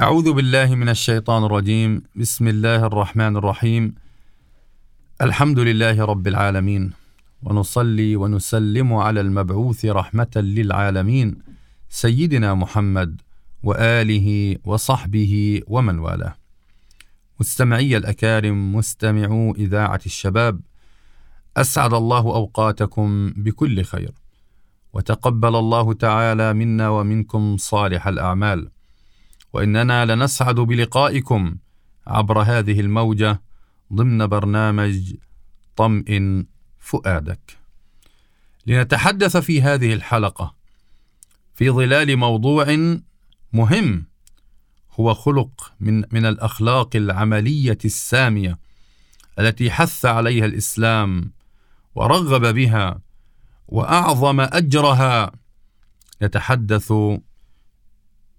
أعوذ بالله من الشيطان الرجيم. بسم الله الرحمن الرحيم. الحمد لله رب العالمين. ونصلي ونسلم على المبعوث رحمة للعالمين. سيدنا محمد وآله وصحبه ومن والاه. مستمعي الأكارم مستمعو إذاعة الشباب أسعد الله أوقاتكم بكل خير. وتقبل الله تعالى منا ومنكم صالح الأعمال. وإننا لنسعد بلقائكم عبر هذه الموجة ضمن برنامج طمئن فؤادك. لنتحدث في هذه الحلقة في ظلال موضوع مهم هو خلق من من الأخلاق العملية السامية التي حث عليها الإسلام ورغب بها وأعظم أجرها. نتحدث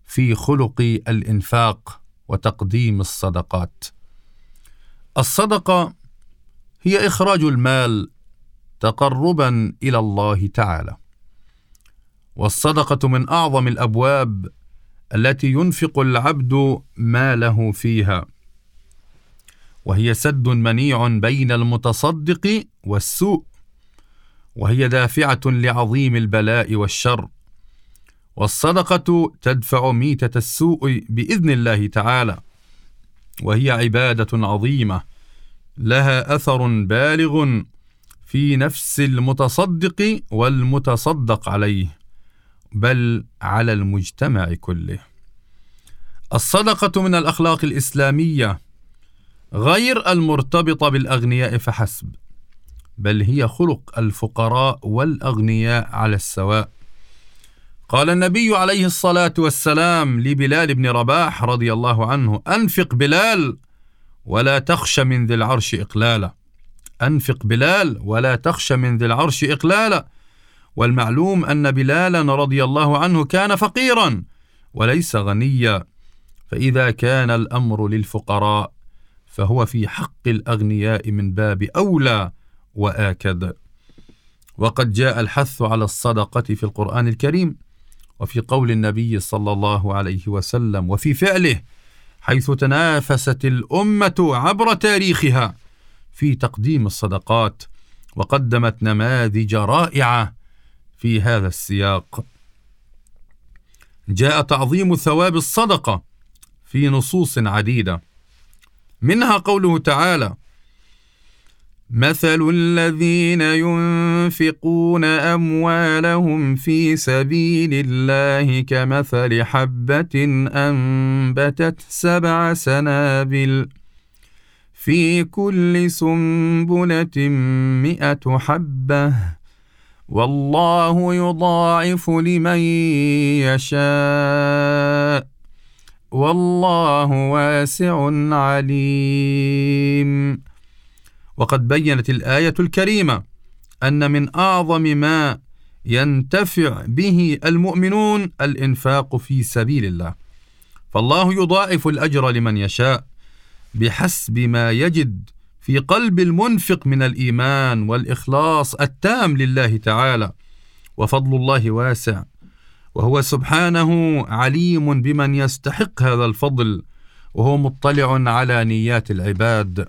في خلق الإنفاق وتقديم الصدقات. الصدقة هي إخراج المال تقربا إلى الله تعالى. والصدقة من أعظم الأبواب التي ينفق العبد ماله فيها. وهي سد منيع بين المتصدق والسوء. وهي دافعة لعظيم البلاء والشر. والصدقة تدفع ميتة السوء بإذن الله تعالى وهي عبادة عظيمة لها أثر بالغ في نفس المتصدق والمتصدق عليه بل على المجتمع كله. الصدقة من الأخلاق الإسلامية غير المرتبطة بالأغنياء فحسب بل هي خلق الفقراء والأغنياء على السواء. قال النبي عليه الصلاة والسلام لبلال بن رباح رضي الله عنه أنفق بلال ولا تخش من ذي العرش إقلالا. أنفق بلال ولا تخش من ذي العرش إقلالا. والمعلوم أن بلالا رضي الله عنه كان فقيرا وليس غنيا. فإذا كان الأمر للفقراء فهو في حق الأغنياء من باب أولى وآكد. وقد جاء الحث على الصدقة في القرآن الكريم. وفي قول النبي صلى الله عليه وسلم وفي فعله حيث تنافست الأمة عبر تاريخها في تقديم الصدقات وقدمت نماذج رائعة في هذا السياق. جاء تعظيم ثواب الصدقة في نصوص عديدة منها قوله تعالى مثل الذين ينفقون اموالهم في سبيل الله كمثل حبه انبتت سبع سنابل في كل سنبله مئه حبه والله يضاعف لمن يشاء والله واسع عليم وقد بينت الآية الكريمة أن من أعظم ما ينتفع به المؤمنون الإنفاق في سبيل الله. فالله يضاعف الأجر لمن يشاء بحسب ما يجد في قلب المنفق من الإيمان والإخلاص التام لله تعالى. وفضل الله واسع. وهو سبحانه عليم بمن يستحق هذا الفضل. وهو مطلع على نيات العباد.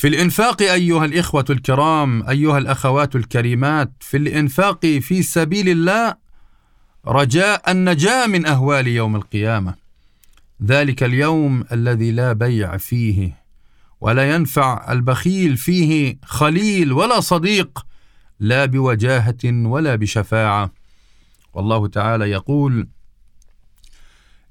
في الإنفاق أيها الإخوة الكرام أيها الأخوات الكريمات في الإنفاق في سبيل الله رجاء النجاة من أهوال يوم القيامة. ذلك اليوم الذي لا بيع فيه ولا ينفع البخيل فيه خليل ولا صديق لا بوجاهة ولا بشفاعة. والله تعالى يقول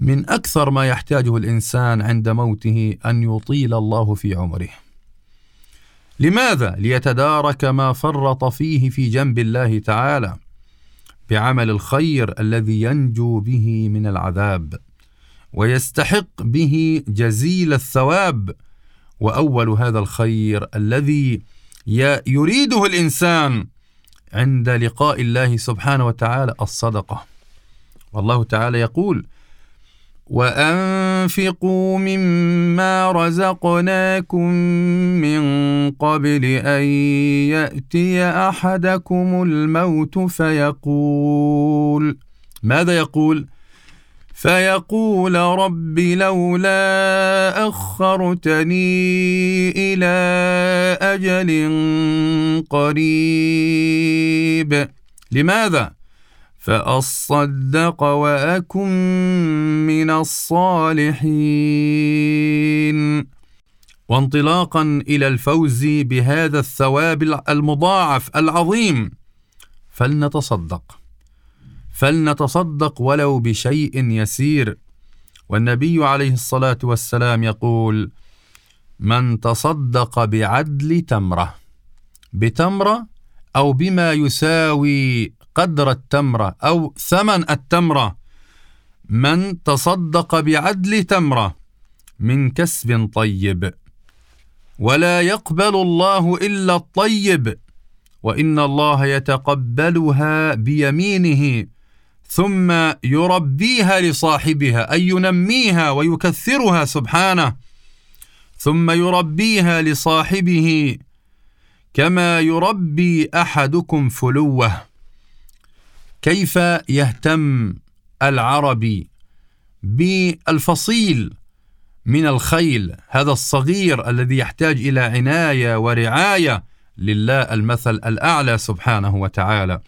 من أكثر ما يحتاجه الإنسان عند موته أن يطيل الله في عمره. لماذا ليتدارك ما فرط فيه في جنب الله تعالى بعمل الخير الذي ينجو به من العذاب ويستحق به جزيل الثواب؟ وأول هذا الخير الذي يريده الإنسان عند لقاء الله سبحانه وتعالى الصدقة. والله تعالى يقول وانفقوا مما رزقناكم من قبل ان ياتي احدكم الموت فيقول ماذا يقول؟ فيقول رب لولا اخرتني إلى أجل قريب. لماذا؟ فاصدق واكن من الصالحين. وانطلاقا إلى الفوز بهذا الثواب المضاعف العظيم. فلنتصدق. فلنتصدق ولو بشيء يسير. والنبي عليه الصلاه والسلام يقول من تصدق بعدل تمره بتمره أو بما يساوي قدر التمره أو ثمن التمره من تصدق بعدل تمرة من كسب طيب. ولا يقبل الله إلا الطيب. وإن الله يتقبلها بيمينه ثم يربيها لصاحبها أي ينميها ويكثرها سبحانه. ثم يربيها لصاحبه كما يربي أحدكم فلوة. كيف يهتم العربي بالفصيل من الخيل هذا الصغير الذي يحتاج إلى عناية ورعاية لله المثل الأعلى سبحانه وتعالى.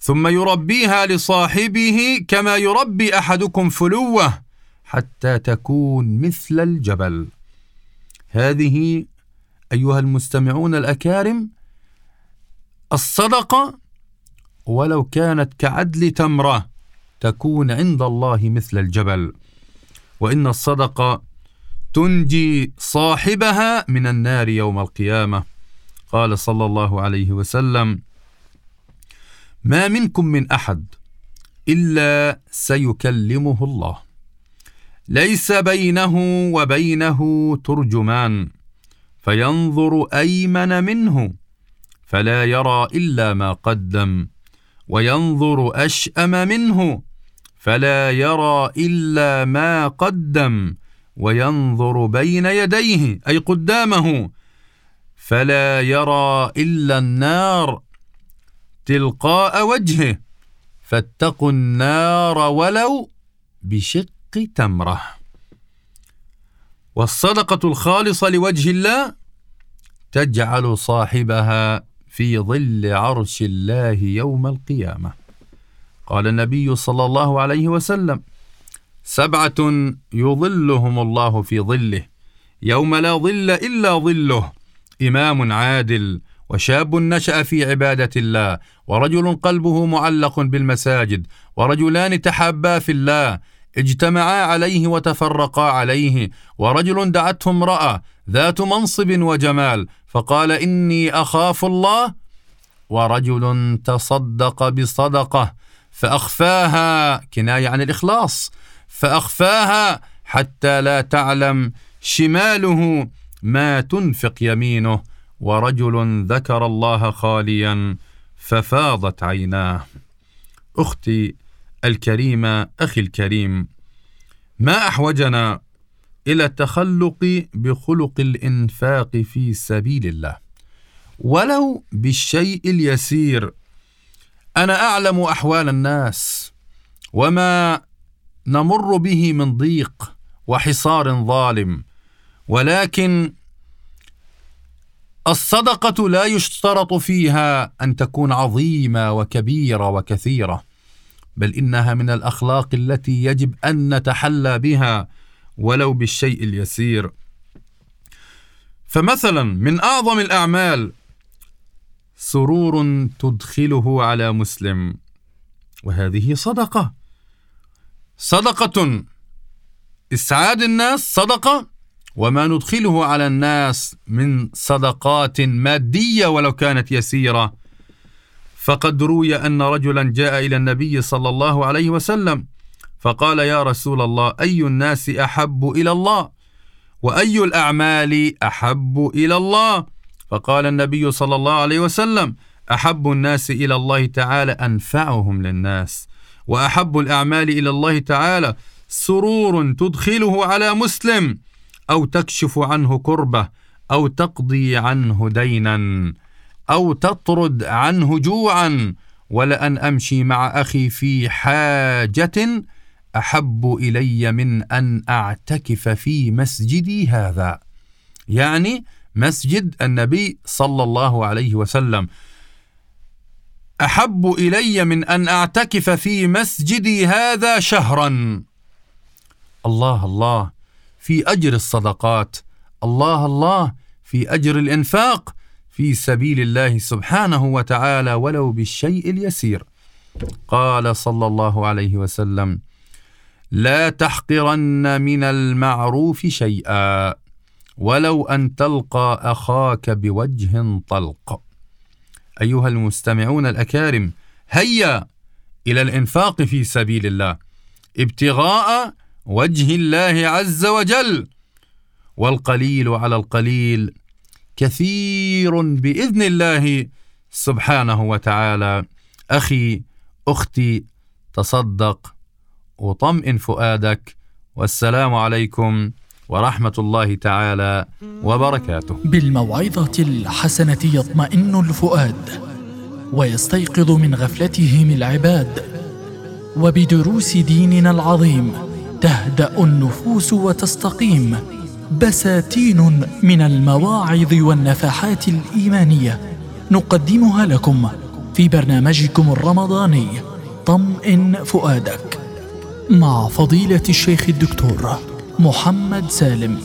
ثم يربيها لصاحبه كما يربي أحدكم فلوة حتى تكون مثل الجبل. هذه أيها المستمعون الأكارم الصدقة ولو كانت كعدل تمرة تكون عند الله مثل الجبل. وإن الصدقة تنجي صاحبها من النار يوم القيامة. قال صلى الله عليه وسلم ما منكم من أحد إلا سيكلمه الله. ليس بينه وبينه ترجمان. فينظر أيمن منه فلا يرى إلا ما قدم. وينظر أشأم منه فلا يرى إلا ما قدم وينظر بين يديه أي قدامه فلا يرى إلا النار تلقاء وجهه فاتقوا النار ولو بشق تمره. والصدقة الخالصة لوجه الله تجعل صاحبها في ظل عرش الله يوم القيامة. قال النبي صلى الله عليه وسلم سبعة يظلهم الله في ظله يوم لا ظل إلا ظله إمام عادل وشاب نشأ في عبادة الله ورجل قلبه معلق بالمساجد ورجلان تحابا في الله اجتمعا عليه وتفرقا عليه ورجل دعته امرأة ذات منصب وجمال فقال إني أخاف الله ورجل تصدق بصدقة فأخفاها كناية عن الإخلاص فأخفاها حتى لا تعلم شماله ما تنفق يمينه ورجل ذكر الله خاليا ففاضت عيناه. أختي الكريمه أخي الكريم. ما أحوجنا إلى التخلق بخلق الإنفاق في سبيل الله. ولو بالشيء اليسير أنا أعلم أحوال الناس وما نمر به من ضيق وحصار ظالم. ولكن الصدقة لا يشترط فيها أن تكون عظيمة وكبيرة وكثيرة. بل إنها من الأخلاق التي يجب أن نتحلى بها ولو بالشيء اليسير. فمثلا من أعظم الأعمال سرور تدخله على مسلم وهذه صدقة. صدقة إسعاد الناس صدقة وما ندخله على الناس من صدقات مادية ولو كانت يسيرة. فقد روي أن رجلا جاء إلى النبي صلى الله عليه وسلم فقال يا رسول الله أي الناس أحب إلى الله؟ وأي الأعمال أحب إلى الله؟ فقال النبي صلى الله عليه وسلم أحب الناس إلى الله تعالى أنفعهم للناس. وأحب الأعمال إلى الله تعالى سرور تدخله على مسلم أو تكشف عنه كربة أو تقضي عنه دينا. أو تطرد عنه جوعا ولأن أمشي مع أخي في حاجة أحب إلي من أن أعتكف في مسجدي هذا. يعني مسجد النبي صلى الله عليه وسلم. أحب إلي من أن أعتكف في مسجدي هذا شهرا. الله الله في أجر الصدقات. الله الله في أجر الإنفاق. في سبيل الله سبحانه وتعالى ولو بالشيء اليسير. قال صلى الله عليه وسلم لا تحقرن من المعروف شيئا ولو أن تلقى أخاك بوجه طلق. أيها المستمعون الأكارم هيا إلى الإنفاق في سبيل الله ابتغاء وجه الله عز وجل والقليل على القليل كثير بإذن الله سبحانه وتعالى. أخي أختي تصدق وطمئن فؤادك. والسلام عليكم ورحمة الله تعالى وبركاته. بالموعظة الحسنة يطمئن الفؤاد ويستيقظ من غفلتهم العباد. وبدروس ديننا العظيم تهدأ النفوس وتستقيم. بساتين من المواعظ والنفحات الإيمانية نقدمها لكم في برنامجكم الرمضاني طمئن فؤادك مع فضيلة الشيخ الدكتور محمد سالم.